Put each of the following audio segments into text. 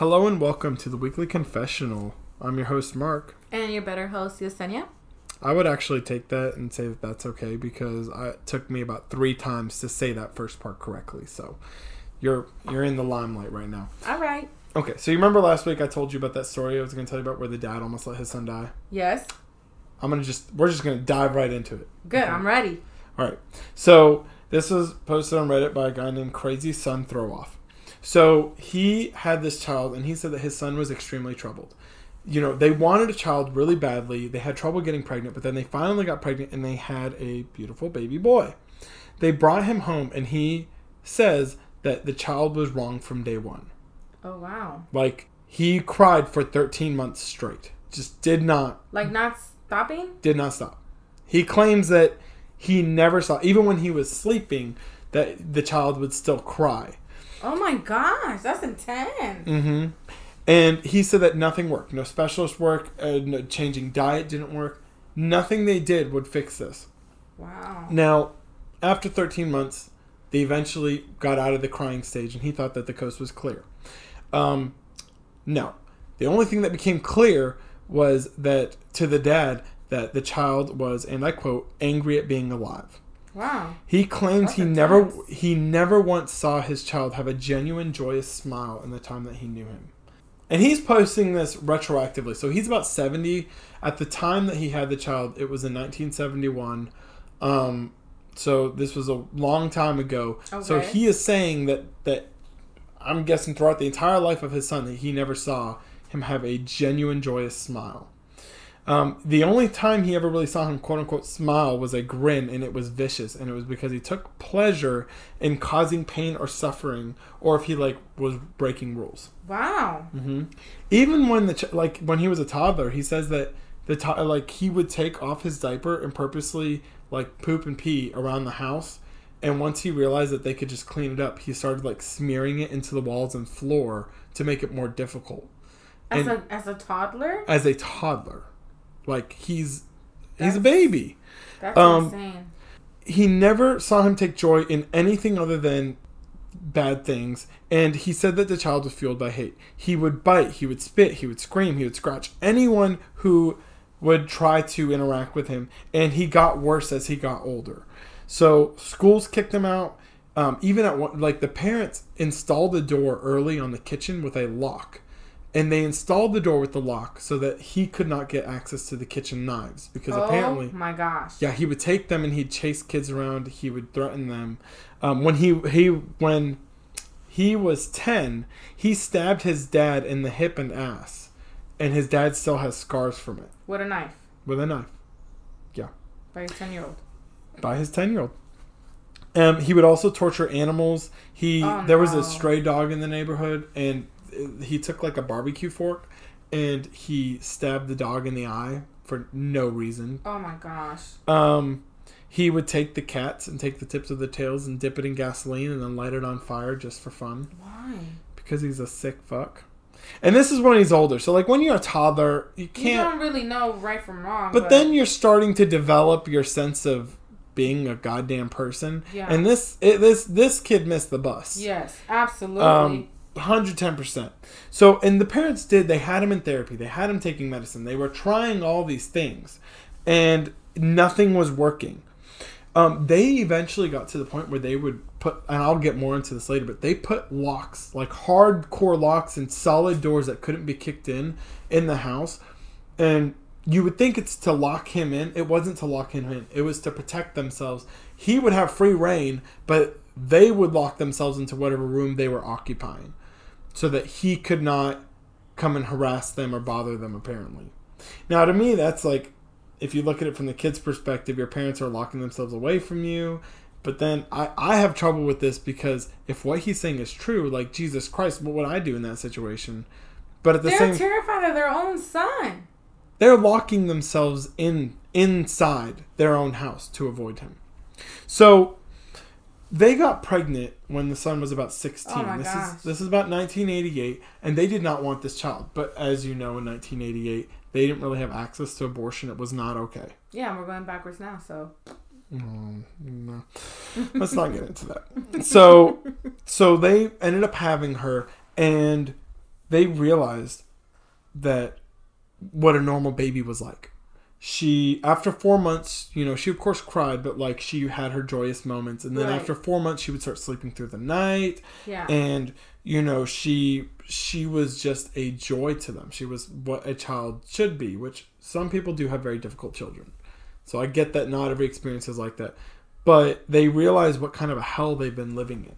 Hello and welcome to the weekly confessional. I'm your host, Mark. And your better host, Yesenia. I would actually take that and say that that's okay because I, it took me about three times to say that first part correctly. So you're you're in the limelight right now. All right. Okay, so you remember last week I told you about that story I was going to tell you about where the dad almost let his son die. Yes. I'm gonna just we're just gonna dive right into it. Good. Okay. I'm ready. All right. So this was posted on Reddit by a guy named Crazy Son Throw Off. So he had this child, and he said that his son was extremely troubled. You know, they wanted a child really badly. They had trouble getting pregnant, but then they finally got pregnant, and they had a beautiful baby boy. They brought him home, and he says that the child was wrong from day one. Oh wow. Like he cried for 13 months straight. Just did not Like not stopping. did not stop. He claims that he never saw, even when he was sleeping, that the child would still cry. Oh my gosh, that's intense. Mm-hmm. And he said that nothing worked. No specialist work, uh, no changing diet didn't work. Nothing they did would fix this. Wow. Now, after 13 months, they eventually got out of the crying stage, and he thought that the coast was clear. Um, no, the only thing that became clear was that to the dad that the child was, and I quote, angry at being alive. Wow. He claims he never he never once saw his child have a genuine joyous smile in the time that he knew him. And he's posting this retroactively. So he's about 70 at the time that he had the child. It was in 1971. Um so this was a long time ago. So he is saying that that I'm guessing throughout the entire life of his son that he never saw him have a genuine joyous smile. Um, the only time he ever really saw him quote unquote smile was a grin and it was vicious and it was because he took pleasure in causing pain or suffering or if he like was breaking rules. Wow. hmm Even when the ch- like when he was a toddler, he says that the to- like he would take off his diaper and purposely like poop and pee around the house. And once he realized that they could just clean it up, he started like smearing it into the walls and floor to make it more difficult. As And- a as a toddler. As a toddler, like he's he's a baby. That's um, insane. he never saw him take joy in anything other than bad things. And he said that the child was fueled by hate. He would bite he would spit he would scream he would scratch anyone who would try to interact with him. And he got worse as he got older. So schools kicked him out. Um, even at one like the parents installed the door early on the kitchen with a lock and they installed the door with the lock so that he could not get access to the kitchen knives because oh apparently my gosh. yeah, he would take them and he'd chase kids around. He would threaten them. Um, when he he when he was ten, he stabbed his dad in the hip and ass, and his dad still has scars from it With a knife. with a knife yeah By his ten year old. by his ten year old. Um, he would also torture animals. He Oh, there was no. a stray dog in the neighborhood, and he took like a barbecue fork, and he stabbed the dog in the eye for no reason. Oh my gosh. Um, he would take the cats and take the tips of the tails and dip it in gasoline and then light it on fire just for fun Why? because he's a sick fuck. And this is when he's older. So like when you're a toddler, you You can't. don't really know right from wrong. But then you're starting to develop your sense of being a goddamn person. Yeah. And this it, this this kid missed the bus. Yes, absolutely. Um, 110%. So, and the parents did, they had him in therapy, they had him taking medicine, they were trying all these things, and nothing was working. Um, they eventually got to the point where they would put, and I'll get more into this later, but they put locks, like hardcore locks and solid doors that couldn't be kicked in, in the house. And you would think it's to lock him in. It wasn't to lock him in, it was to protect themselves. He would have free reign, but they would lock themselves into whatever room they were occupying so that he could not come and harass them or bother them apparently. Now to me that's like if you look at it from the kid's perspective your parents are locking themselves away from you. But then I, I have trouble with this because if what he's saying is true like jesus christ what would i do in that situation? But at the same, They're same terrified of their own son. they're locking themselves in inside their own house to avoid him. So they got pregnant when the son was about 16 Oh this gosh. is this is about 1988 and they did not want this child but as you know in 1988 they didn't really have access to abortion it was not okay Yeah, we're going backwards now, so Mm, no. Let's not get into that. So, so they ended up having her, and they realized that what a normal baby was like. She after four months, you know, she of course cried, but like she had her joyous moments, and then Right. after four months, she would start sleeping through the night, Yeah. and you know, she she was just a joy to them. She was what a child should be, which some people do have very difficult children. So I get that not every experience is like that, but they realize what kind of a hell they've been living in.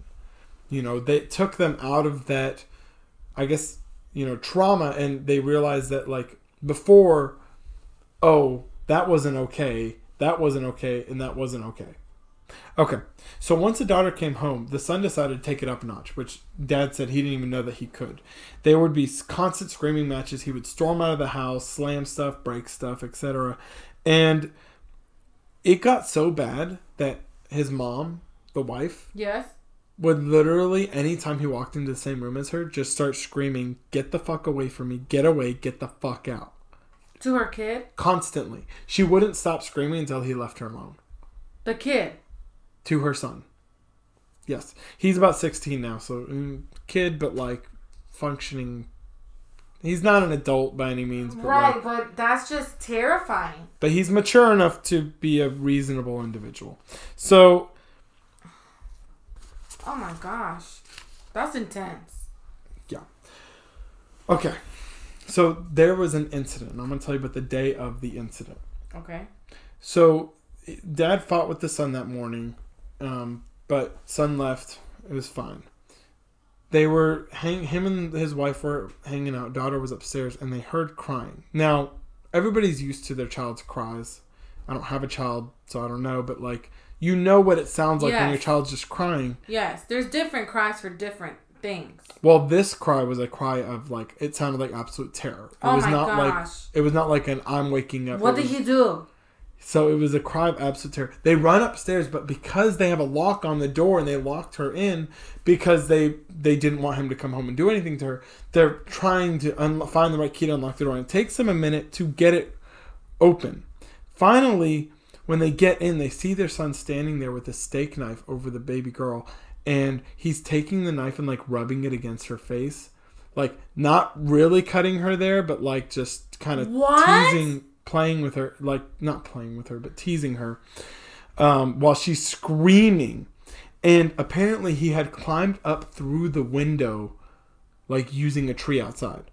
You know, they took them out of that, I guess, you know, trauma, and they realized that like before, oh, that wasn't okay, that wasn't okay, and that wasn't okay. Okay, so once the daughter came home, the son decided to take it up a notch, which dad said he didn't even know that he could. There would be constant screaming matches. He would storm out of the house, slam stuff, break stuff, etc. And it got so bad that his mom, the wife, yes. would literally, anytime he walked into the same room as her, just start screaming, Get the fuck away from me, get away, get the fuck out. To her kid. Constantly. She wouldn't stop screaming until he left her alone. The kid. To her son. Yes. He's about 16 now, so mm, kid, but like functioning. He's not an adult by any means, but, Right, like, but that's just terrifying. but he's mature enough to be a reasonable individual. So Oh my gosh. That's intense. Yeah. Okay. So there was an incident. and I'm going to tell you about the day of the incident. Okay. So dad fought with the son that morning, um, but son left. It was fine. They were hang him and his wife were hanging out. Daughter was upstairs and they heard crying. Now, everybody's used to their child's cries. I don't have a child, so I don't know, but like you know what it sounds like when your child's just crying. Yes, there's different cries for different things. Well, this cry was a cry of like it sounded like absolute terror. It Oh was my not like gosh. it was not like an I'm waking up. What It did was- he do? So it was a cry of absolute terror. They run upstairs, but because they have a lock on the door and they locked her in because they they didn't want him to come home and do anything to her, they're trying to un- find the right key to unlock the door. And it takes them a minute to get it open. Finally, when they get in, they see their son standing there with a steak knife over the baby girl, and he's taking the knife and like rubbing it against her face, like not really cutting her there, but like just kind of teasing, playing with her, like not playing with her, but teasing her, um, while she's screaming. And apparently, he had climbed up through the window, like using a tree outside.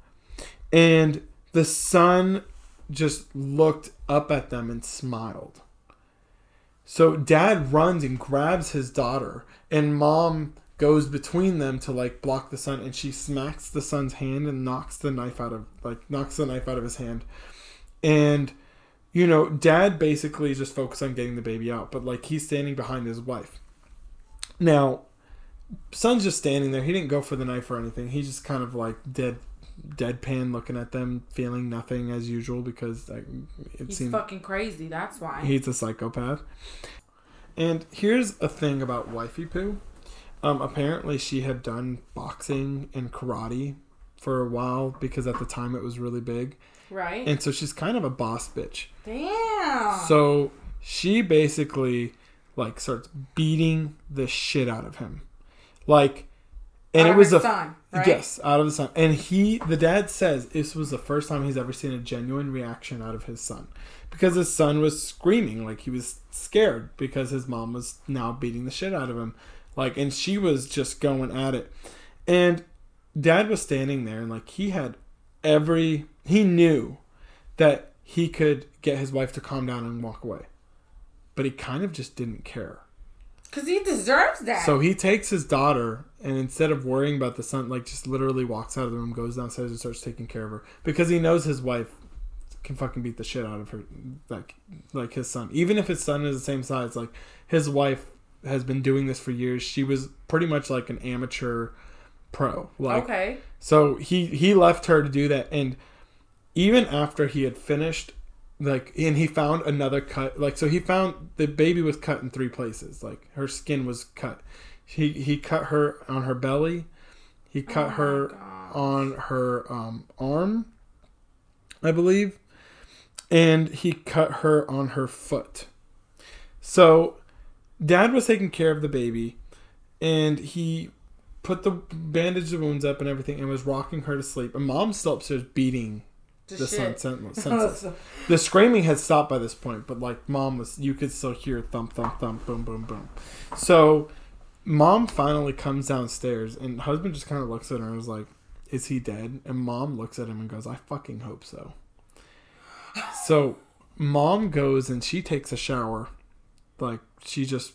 And the sun just looked up at them and smiled. So dad runs and grabs his daughter, and mom goes between them to like block the son, and she smacks the son's hand and knocks the knife out of like knocks the knife out of his hand. And you know, dad basically just focused on getting the baby out, but like he's standing behind his wife. Now, son's just standing there. He didn't go for the knife or anything. He just kind of like dead deadpan looking at them, feeling nothing as usual because like, it He's seemed fucking crazy. That's why. He's a psychopath. And here's a thing about Wifey Poo. Um, apparently, she had done boxing and karate for a while because at the time it was really big. right? And so she's kind of a boss bitch. Damn. So she basically like starts beating the shit out of him. Like and Out it of was a son, right? yes, out of the son. And he the dad says this was the first time he's ever seen a genuine reaction out of his son. Because his son was screaming like he was scared because his mom was now beating the shit out of him. Like and she was just going at it. And dad was standing there and like he had every he knew that he could get his wife to calm down and walk away. But he kind of just didn't care. Because he deserves that. So he takes his daughter and instead of worrying about the son, like just literally walks out of the room, goes downstairs and starts taking care of her. Because he knows his wife can fucking beat the shit out of her like like his son. Even if his son is the same size, like his wife has been doing this for years. She was pretty much like an amateur pro. Like okay. so he he left her to do that, and even after he had finished, like, and he found another cut. Like, so he found the baby was cut in three places. Like, her skin was cut. He he cut her on her belly. He cut Oh her gosh. on her um, arm, I believe, and he cut her on her foot. So, Dad was taking care of the baby, and he put the bandage the wounds up and everything and was rocking her to sleep. And mom's still upstairs beating The, the son shit. sen- senseless. the screaming had stopped by this point, but like mom was, you could still hear thump, thump, thump, boom, boom, boom. So mom finally comes downstairs, and husband just kind of looks at her and was like, "Is he dead?" And mom looks at him and goes, "I fucking hope so." So mom goes and she takes a shower, like she just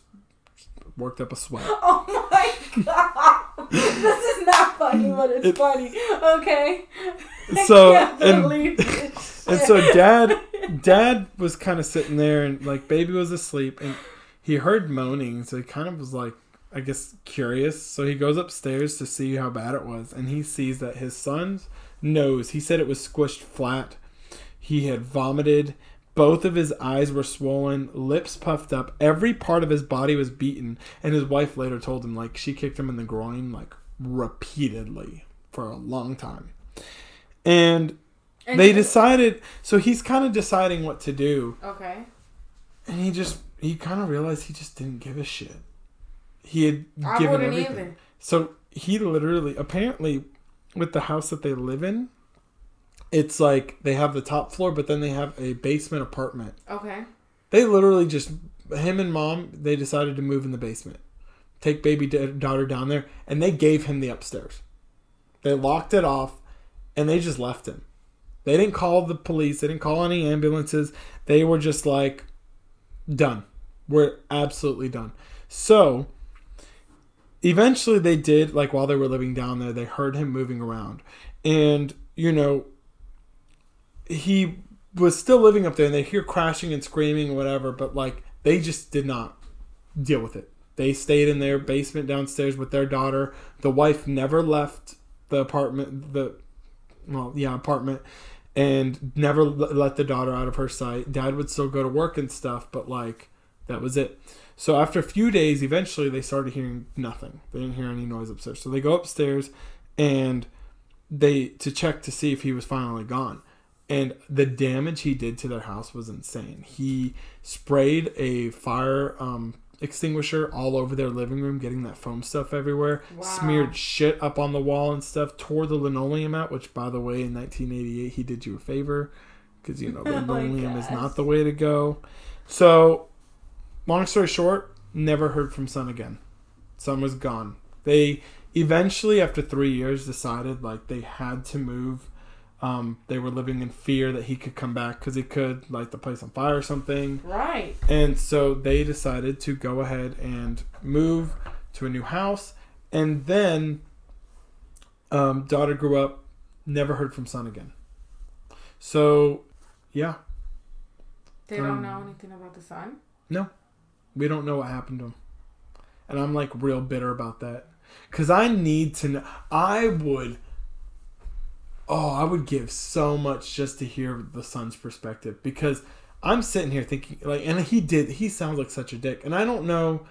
worked up a sweat. Oh my god. this is not funny, but it's It- funny. Okay. So and And so dad dad was kind of sitting there and like baby was asleep and he heard moaning so he kind of was like I guess curious so he goes upstairs to see how bad it was and he sees that his son's nose he said it was squished flat he had vomited both of his eyes were swollen lips puffed up every part of his body was beaten and his wife later told him like she kicked him in the groin like repeatedly for a long time and And they decided so he's kind of deciding what to do Okay. and he just he kind of realized he just didn't give a shit he had I given wouldn't everything either. so he literally apparently with the house that they live in it's like they have the top floor but then they have a basement apartment. Okay. they literally just him and mom they decided to move in the basement. Take baby daughter down there and they gave him the upstairs. They locked it off and they just left him. They didn't call the police they didn't call any ambulances. They were just like done. We're absolutely done. So eventually they did like while they were living down there they heard him moving around. And you know he was still living up there and they hear crashing and screaming or whatever but like they just did not deal with it. They stayed in their basement downstairs with their daughter. The wife never left the apartment the well yeah apartment and never let the daughter out of her sight. Dad would still go to work and stuff but like that was it. So after a few days eventually they started hearing nothing. They didn't hear any noise upstairs. So they go upstairs and they to check to see if he was finally gone and the damage he did to their house was insane. He sprayed a fire um, extinguisher all over their living room getting that foam stuff everywhere Wow. smeared shit up on the wall and stuff tore the linoleum out which by the way in 1988 he did you a favor because you know Oh linoleum is not the way to go. So long story short never heard from son again. Son was gone. They eventually after three years decided like they had to move um, they were living in fear that he could come back because he could light the place on fire or something Right. and so they decided to go ahead and move to a new house and then um, daughter grew up never heard from son again so yeah They don't Um, know anything about the son. No. We don't know what happened to him and i'm like real bitter about that because i need to know i would oh i would give so much just to hear the son's perspective because i'm sitting here thinking like and he did he sounds like such a dick. And i don't know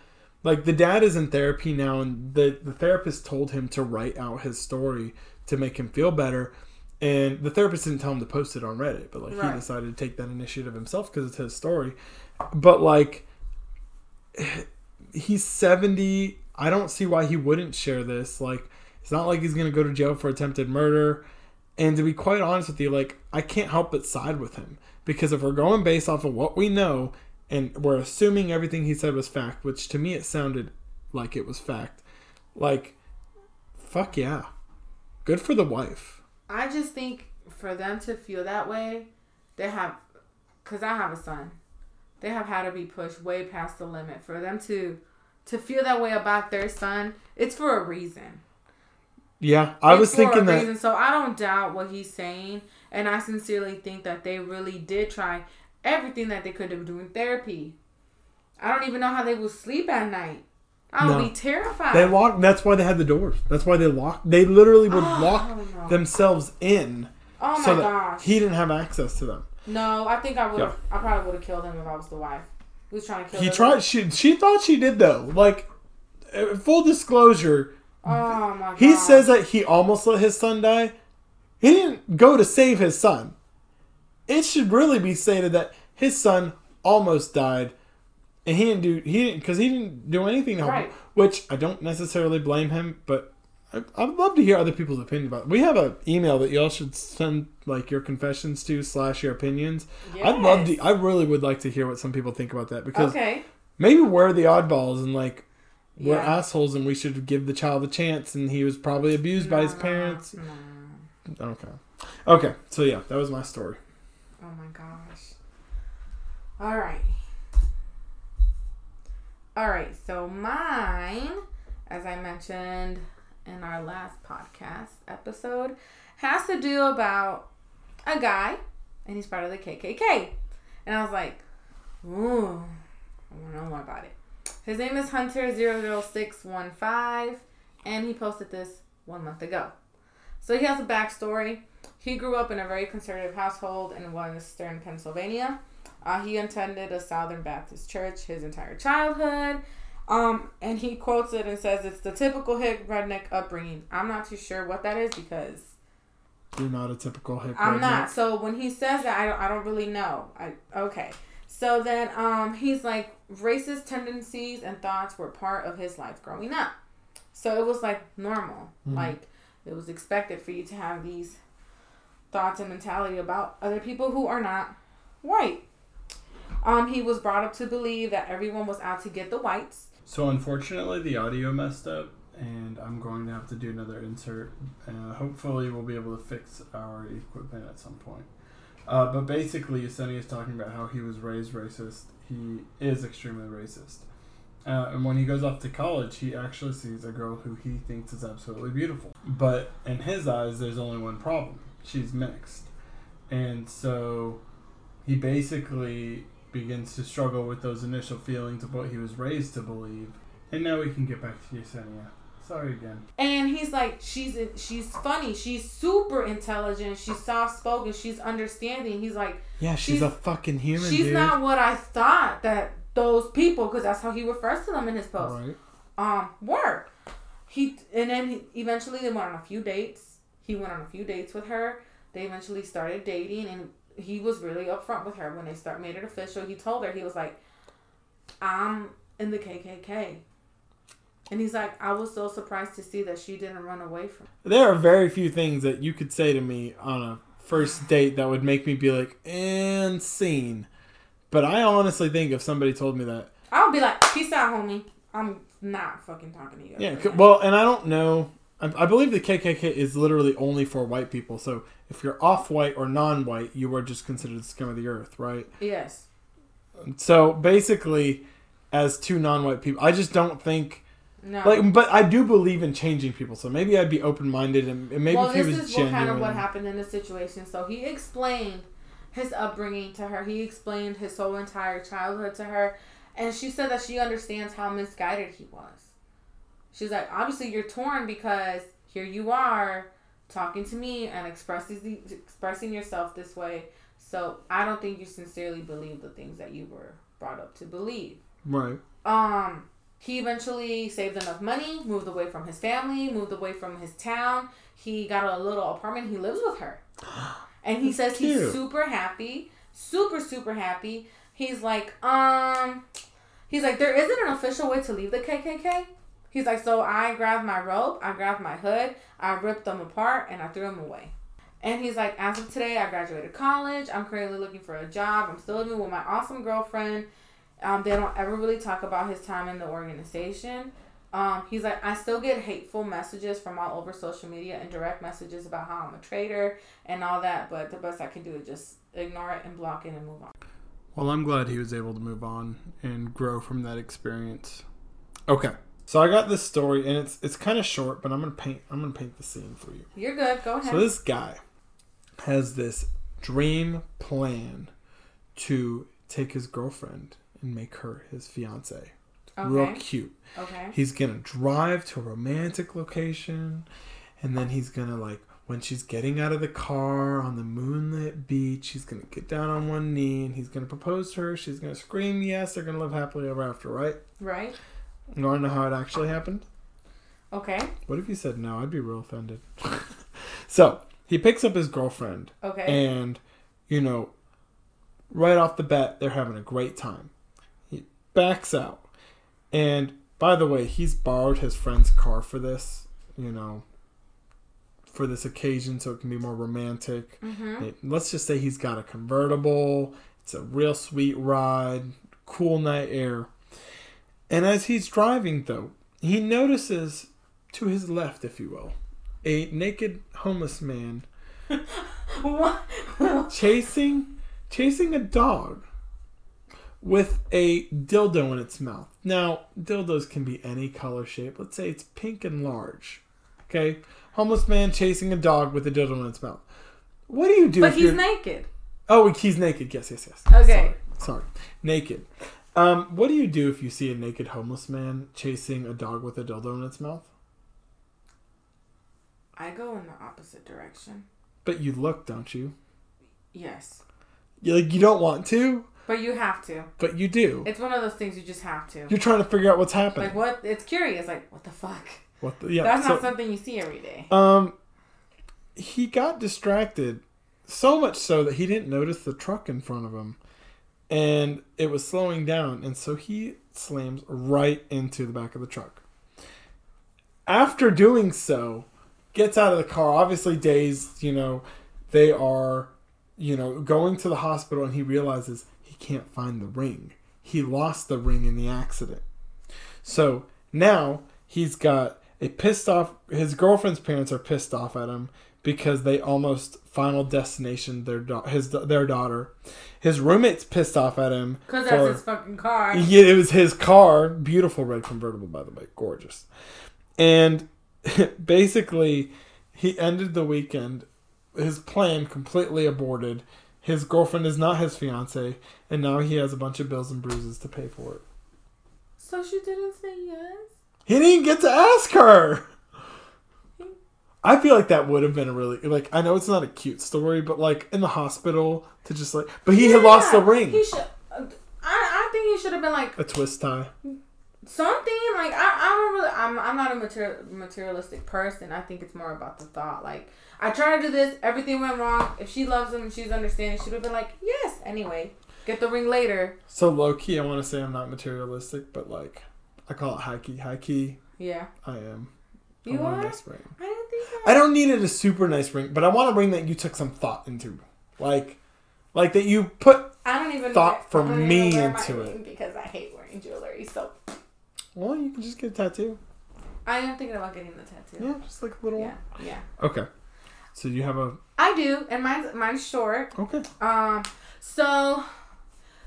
like the dad is in therapy now and the, the therapist told him to write out his story to make him feel better. And the therapist didn't tell him to post it on reddit but like Right. he decided to take that initiative himself because it's his story. But like he's 70 i don't see why he wouldn't share this. Like it's not like he's gonna go to jail for attempted murder and to be quite honest with you like i can't help but side with him because if we're going based off of what we know and we're assuming everything he said was fact which to me it sounded like it was fact like fuck yeah good for the wife I just think for them to feel that way, they have, because I have a son, they have had to be pushed way past the limit. For them to to feel that way about their son, it's for a reason. Yeah i was thinking that reason. So I don't doubt what he's saying, and I sincerely think that they really did try everything that they could do doing therapy. I don't even know how they will sleep at night. I would No. be terrified. they locked that's why they had the doors that's why they locked they literally would Oh, lock themselves in oh my so that gosh. he didn't have access to them no, I think I would. have Yeah. I probably would have killed him if I was the wife. Who was trying to kill He tried. She she thought she did though. Like, uh, full disclosure, Oh my god. he says that he almost let his son die. He didn't go to save his son. It should really be stated that his son almost died, and he didn't do he didn't because he didn't do anything to help. him, Which I don't necessarily blame him, but I, I'd love to hear other people's opinion about. It. We have an email that y'all should send like your confessions to slash your opinions. I'd love to. I really would like to hear what some people think about that because Okay. maybe we're the oddballs and like we're assholes and we should give the child a chance and he was probably abused by his parents. no. Okay. Okay. So yeah, that was my story. Oh my gosh. All right. All right. So mine, as I mentioned in our last podcast episode, has to do about a guy, and he's part of the KKK. And I was like, ooh, I want to know more about it. His name is Hunter00615, and he posted this one month ago. So he has a backstory. He grew up in a very conservative household in Western Pennsylvania. Uh, he attended a Southern Baptist church his entire childhood. Um, and he quotes it and says it's the typical hick redneck upbringing. I'm not too sure what that is because You're not a typical hip. I'm redneck. not. So when he says that, I don't, I don't really know. I okay. So then, um, he's like racist tendencies and thoughts were part of his life growing up. So it was like normal, Mhm. like it was expected for you to have these thoughts and mentality about other people who are not white. Um, he was brought up to believe that everyone was out to get the whites. So unfortunately, the audio messed up, and I'm going to have to do another insert. Uh, hopefully, we'll be able to fix our equipment at some point. Uh, but basically, Yesenia is talking about how he was raised racist. He is extremely racist. Uh, and when he goes off to college, he actually sees a girl who he thinks is absolutely beautiful. But in his eyes, there's only one problem she's mixed. And so he basically begins to struggle with those initial feelings of what he was raised to believe. And now we can get back to Yesenia. Sorry again. And he's like, she's she's funny, she's super intelligent, she's soft spoken, she's understanding. He's like, Yeah, she's, She's- a fucking human, she's dude. not what I thought that those people, because that's how he refers to them in his post, right. um, were. He and then he, eventually they went on a few dates. He went on a few dates with her. They eventually started dating, and he was really upfront with her when they start made it official. He told her he was like, "I'm in the KKK," and he's like, "I was so surprised to see that she didn't run away from." There are very few things that you could say to me on a first date that would make me be like, and scene. But I honestly think if somebody told me that, I would be like, "Peace out, homie. I'm not fucking talking to you." yeah, ever again." well, and I don't know. I, I believe the KKK is literally only for white people. So if you're off-white or non-white, you are just considered the scum of the earth, right? yes. So basically, as two non-white people, I just don't think No. like. But I do believe in changing people. So maybe I'd be open-minded and, and maybe well, if he this was is what genuine. kind of what happened in the situation. So he explained his upbringing to her. He explained his whole entire childhood to her, and she said that she understands how misguided he was. She's like, obviously you're torn because here you are talking to me and expressing expressing yourself this way. So I don't think you sincerely believe the things that you were brought up to believe. Right. Um, he eventually saved enough money, moved away from his family, moved away from his town. He got a little apartment. He lives with her, and he says he's super happy, super super happy. He's like, um, he's like, there isn't an official way to leave the KKK. He's like, so I grabbed my rope, I grabbed my hood, I ripped them apart, and I threw them away. And he's like, as of today, I graduated college. I'm currently looking for a job. I'm still living with my awesome girlfriend. Um, they don't ever really talk about his time in the organization. Um, he's like, I still get hateful messages from all over social media and direct messages about how I'm a traitor and all that, but the best I can do is just ignore it and block it and move on. Well, I'm glad he was able to move on and grow from that experience. Okay. So I got this story and it's it's kind of short, but I'm to paint I'm going to paint the scene for you. You're good. Go ahead. So this guy has this dream plan to take his girlfriend and make her his fiance. Real cute. Okay. He's gonna drive to a romantic location, and then he's gonna like when she's getting out of the car on the moonlit beach, he's gonna get down on one knee and he's gonna propose to her. She's gonna scream yes. They're gonna live happily ever after, right? Right. You wanna know how it actually happened? Okay. What if you said no? I'd be real offended. so he picks up his girlfriend, Okay. and you know, right off the bat, they're having a great time. Backs out, and by the way, he's borrowed his friend's car for this. you know, for this occasion so it can be more romantic. Mm-hmm. Let's just say he's got a convertible. It's a real sweet ride, cool night air. And as he's driving, though, he notices to his left, if you will, a naked homeless man chasing chasing a dog with a dildo in its mouth. Now, dildos can be any color shape. Let's say it's pink and large. Okay? Homeless man chasing a dog with a dildo in its mouth. What do you do but he's you're naked. Oh, he's naked. Yes, yes, yes. Okay. Sorry. Sorry. Naked. Um, what do you do if you see a naked homeless man chasing a dog with a dildo in its mouth? I go in the opposite direction. But you look, don't you? Yes. You like you don't want to, But you have to. but you do. It's one of those things you just have to. You're trying to figure out what's happening. Like what? It's curious. Like what the fuck? What the, yeah. That's so- not something you see every day. Um, he got distracted so much so that he didn't notice the truck in front of him, and it was slowing down, and so he slams right into the back of the truck. After doing so, gets out of the car, obviously dazed. You know, they are, you know, going to the hospital, and he realizes he can't find the ring. He lost the ring in the accident. So now he's got a pissed off. His girlfriend's parents are pissed off at him because they almost final destination their da- his their daughter. His roommate's pissed off at him Cause for- that's his fucking car. yeah, it was his car. Beautiful red convertible, by the way, gorgeous. And basically, he ended the weekend. His plan completely aborted. His girlfriend is not his fiance, and now he has a bunch of bills and bruises to pay for it. So she didn't say yes. He didn't get to ask her. I feel like that would have been a really like I know it's not a cute story, but like in the hospital to just like, but he had lost the ring. He should. Uh, I I think he should have been like a twist tie. Something like I I don't really I'm I'm not a material materialistic person. I think it's more about the thought. Like I tried to do this, everything went wrong. If she loves him, and she's understanding. She would have been like, yes. Anyway, get the ring later. So low key, I want to say I'm not materialistic, but like I call it high key. High key, Yeah, I am. you I want are. a nice ring. I didn't think that. I don't need it a super nice ring, but I want a ring that you took some thought into, like, like that you put. I don't even thought wear- for don't me into it because I hate wearing jewelry. So Well, you can just get a tattoo. I am thinking about getting the tattoo. Yeah, just like a little Yeah, one. yeah. Okay. So you have a I do, and mine's mine's short. okay. Um, so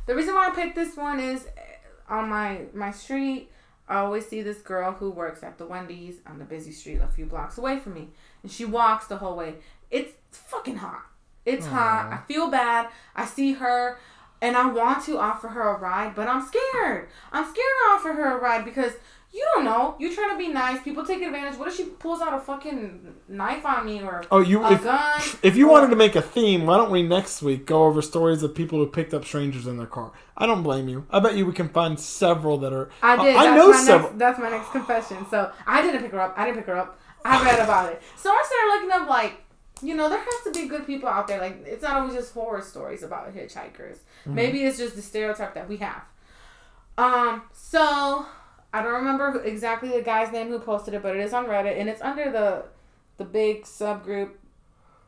the reason why I picked this one is uh, on my my street. I always see this girl who works at the Wendy's on the busy street a few blocks away from me, and she walks the whole way. It's fucking hot. It's hot. I feel bad. I see her, and I want to offer her a ride, but I'm scared. I'm scared to offer her a ride because you don't know. You're trying to be nice. People take advantage. What if she pulls out a fucking knife on me or Oh, you a if gun? if you or- wanted to make a theme, why don't we next week go over stories of people who picked up strangers in their car? I don't blame you. I bet you we can find several that are. I did. I know several. Next, that's my next confession. So I didn't pick her up. I didn't pick her up. I read about it. So I started looking up like, you know, there has to be good people out there. Like it's not always just horror stories about hitchhikers. Mm-hmm. Maybe it's just the stereotype that we have. Um. So I don't remember who, exactly the guy's name who posted it, but it is on Reddit and it's under the the big subgroup.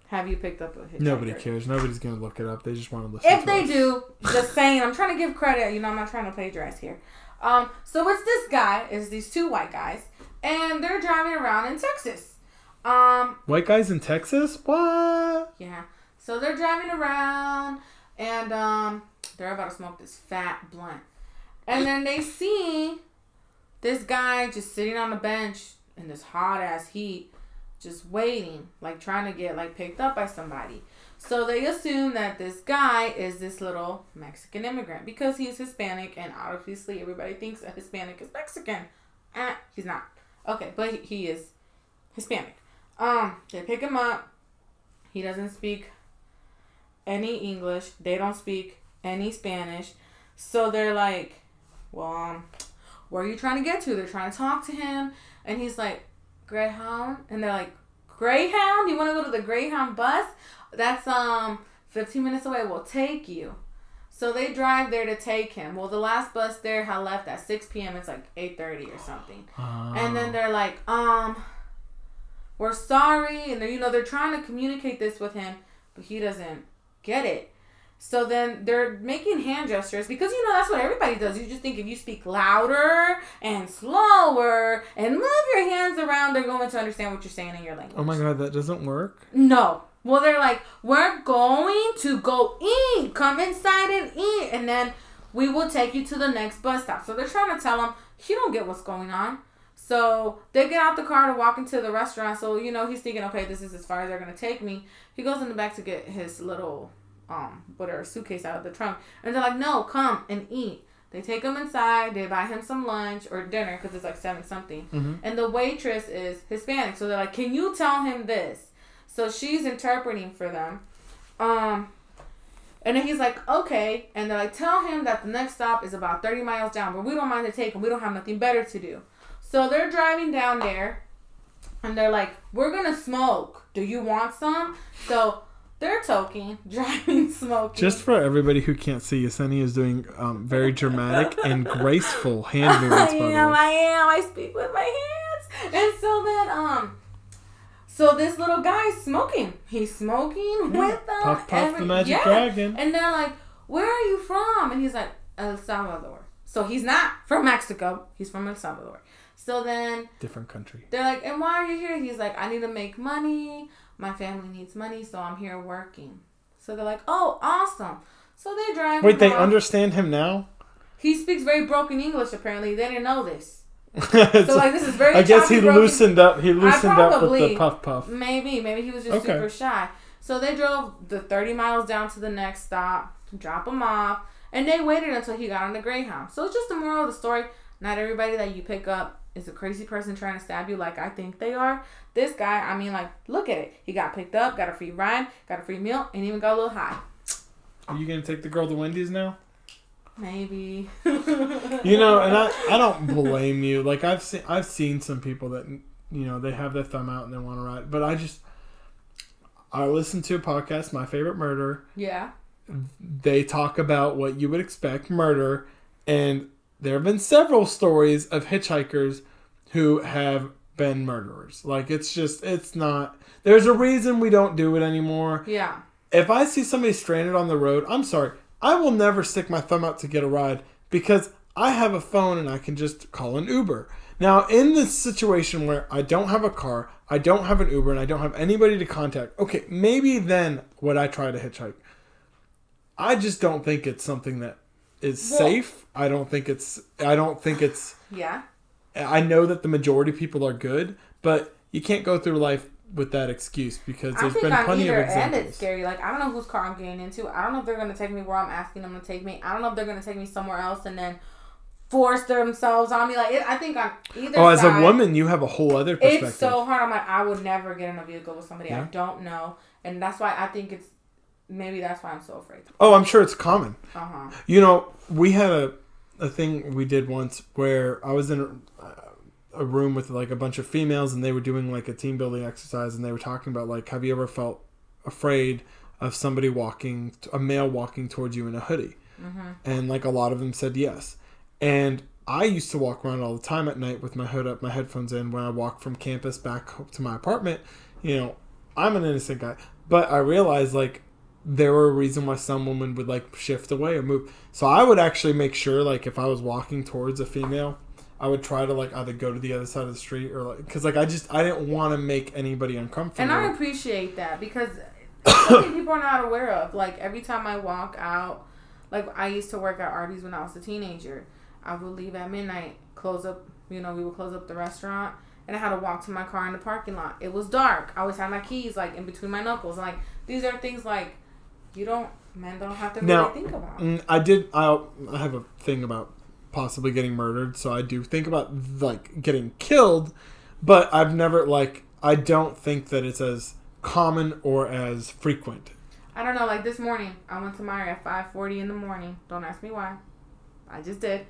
Have you picked up a hitchhiker? Nobody cares. Nobody's gonna look it up. They just want to listen. If to they us. do, just saying, I'm trying to give credit. You know, I'm not trying to plagiarize here. Um, so it's this guy, is these two white guys, and they're driving around in Texas. Um, white guys in Texas, what? yeah. So they're driving around, and um, they're about to smoke this fat blunt, and then they see this guy just sitting on the bench in this hot ass heat, just waiting, like trying to get like picked up by somebody. So they assume that this guy is this little Mexican immigrant because he's Hispanic, and obviously everybody thinks a Hispanic is Mexican. Eh, he's not. Okay, but he, he is Hispanic. Um, they pick him up. He doesn't speak any English. They don't speak any Spanish. So they're like, well, um, where are you trying to get to? They're trying to talk to him. And he's like, Greyhound? And they're like, Greyhound? You want to go to the Greyhound bus? That's, um, 15 minutes away. We'll take you. So they drive there to take him. Well, the last bus there had left at 6 p.m. It's like 8.30 or something. And then they're like, um, we're sorry, and they're you know they're trying to communicate this with him, but he doesn't get it. So then they're making hand gestures because you know that's what everybody does. You just think if you speak louder and slower and move your hands around, they're going to understand what you're saying in your language. Oh my god, that doesn't work. No. Well, they're like, we're going to go eat. Come inside and eat, and then we will take you to the next bus stop. So they're trying to tell him he don't get what's going on. So they get out the car to walk into the restaurant. So you know he's thinking, okay, this is as far as they're gonna take me. He goes in the back to get his little um whatever suitcase out of the trunk, and they're like, no, come and eat. They take him inside. They buy him some lunch or dinner because it's like seven something. Mm-hmm. And the waitress is Hispanic, so they're like, "Can you tell him this?" So she's interpreting for them. Um, and then he's like, "Okay," and they're like, "Tell him that the next stop is about thirty miles down, but we don't mind to take him. We don't have nothing better to do." So they're driving down there, and they're like, "We're gonna smoke. Do you want some?" So they're talking, driving, smoking. Just for everybody who can't see, Yesenia is doing um, very dramatic and graceful hand movements. The am. I am. I speak with my hands. And so then, um, so this little guy's smoking. He's smoking Yeah. with them. Puff Puff every- the Magic yeah. Dragon. And they're like, "Where are you from?" And he's like, "El Salvador." So he's not from Mexico. He's from El Salvador. So then Different country. they're like, "And why are you here?" He's like, "I need to make money. My family needs money, so I'm here working." So they're like, "Oh, awesome." So they drive. Wait, they off. understand him now? He speaks very broken English. Apparently, they didn't know this. so like this is very. I guess he broken- loosened up. He loosened up with the puff puff. Maybe, maybe he was just Okay. super shy. So they drove the 30 miles down to the next stop, drop him off, and they waited until he got on the Greyhound. So it's just the moral of the story. Not everybody that you pick up is a crazy person trying to stab you like I think they are. This guy, I mean, like, look at it. He got picked up, got a free ride, got a free meal, and even got a little high. Are you gonna take the girl to Wendy's now? Maybe. You know, and I, I don't blame you. Like I've seen I've seen some people that you know they have their thumb out and they want to ride, but I just I listen to a podcast, My Favorite Murder. yeah. They talk about what you would expect murder, and there have been several stories of hitchhikers who have been murderers. Like it's just it's not. There's a reason we don't do it anymore. Yeah. if I see somebody stranded on the road, I'm sorry, I will never stick my thumb out to get a ride because I have a phone and I can just call an Uber. Now, in this situation where I don't have a car, I don't have an Uber, and I don't have anybody to contact, okay, maybe then would I try to hitchhike. I just don't think it's something that is Well- safe. I don't think it's. I don't think it's. Yeah. I know that the majority of people are good, but you can't go through life with that excuse because there's been on plenty of either end examples. it's scary. Like I don't know whose car I'm getting into. I don't know if they're gonna take me where I'm asking them to take me. I don't know if they're gonna take me somewhere else and then force themselves on me. Like it, I think on either. Oh, as a woman, you have a whole other perspective. it's so hard. I'm like I would never get in a vehicle with somebody I don't know, and that's why I think it's maybe that's why I'm so afraid. oh, I'm sure it's common. Uh huh. You know, we had a a thing we did once where I was in a, a room with like a bunch of females, and they were doing like a team building exercise, and they were talking about like, have you ever felt afraid of somebody walking, a male walking towards you in a hoodie? Mm-hmm. And like a lot of them said yes. And I used to walk around all the time at night with my hood up, my headphones in when I walk from campus back to my apartment. You know, I'm an innocent guy, but I realized like there were a reason why some women would like shift away or move. So I would actually make sure like if I was walking towards a female, I would try to like either go to the other side of the street or like because like I just I didn't want to make anybody uncomfortable. And I appreciate that because something people are not aware of. Like every time I walk out, like I used to work at Arby's when I was a teenager. I would leave at midnight, close up. You know, we would close up the restaurant, and I had to walk to my car in the parking lot. It was dark. I always had my keys like in between my knuckles. Like these are things like you don't men don't have to really Now, think about. Mm, I did. I I have a thing about possibly getting murdered, so I do think about like getting killed, but I've never like I don't think that it's as common or as frequent. I don't know. Like this morning, I went to Meijer at five forty in the morning. Don't ask me why. I just did.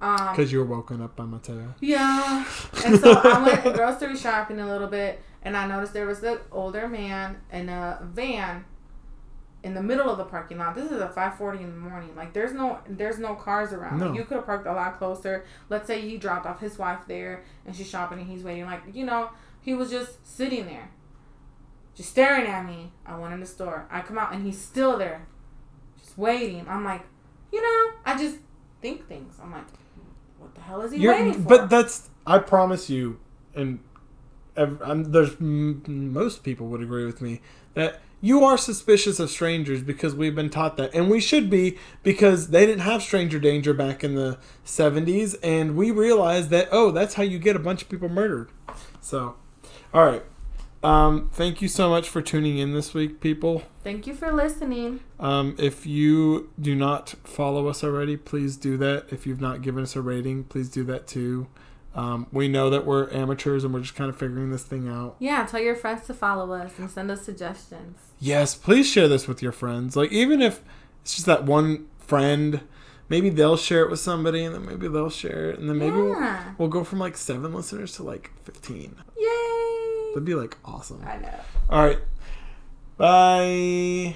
Um, Because you were woken up by Mateo. Yeah. And so I went grocery shopping a little bit, and I noticed there was an older man in a van in the middle of the parking lot. This is at five forty in the morning. Like there's no there's no cars around. No. Like, you could have parked a lot closer. Let's say he dropped off his wife there, and she's shopping, and he's waiting. Like you know, He was just sitting there, just staring at me. I went in the store. I come out and he's still there, just waiting. I'm like, you know, I just think things. I'm like, what the hell is he You're, waiting for? but that's I promise you, and I'm, there's m- most people would agree with me that you are suspicious of strangers because we've been taught that, and we should be because they didn't have stranger danger back in the '70s, and we realized that oh, that's how you get a bunch of people murdered. So, all right. Um, thank you so much for tuning in this week, people. Thank you for listening. Um, if you do not follow us already, please do that. If you've not given us a rating, please do that too. Um, we know that we're amateurs and we're just kind of figuring this thing out. Yeah, tell your friends to follow us and send us suggestions. Yes, please share this with your friends. Like, even if it's just that one friend, maybe they'll share it with somebody and then maybe they'll share it. And then maybe we'll, we'll go from like seven listeners to like 15. Yay! That'd be like awesome. I know. All right. Bye.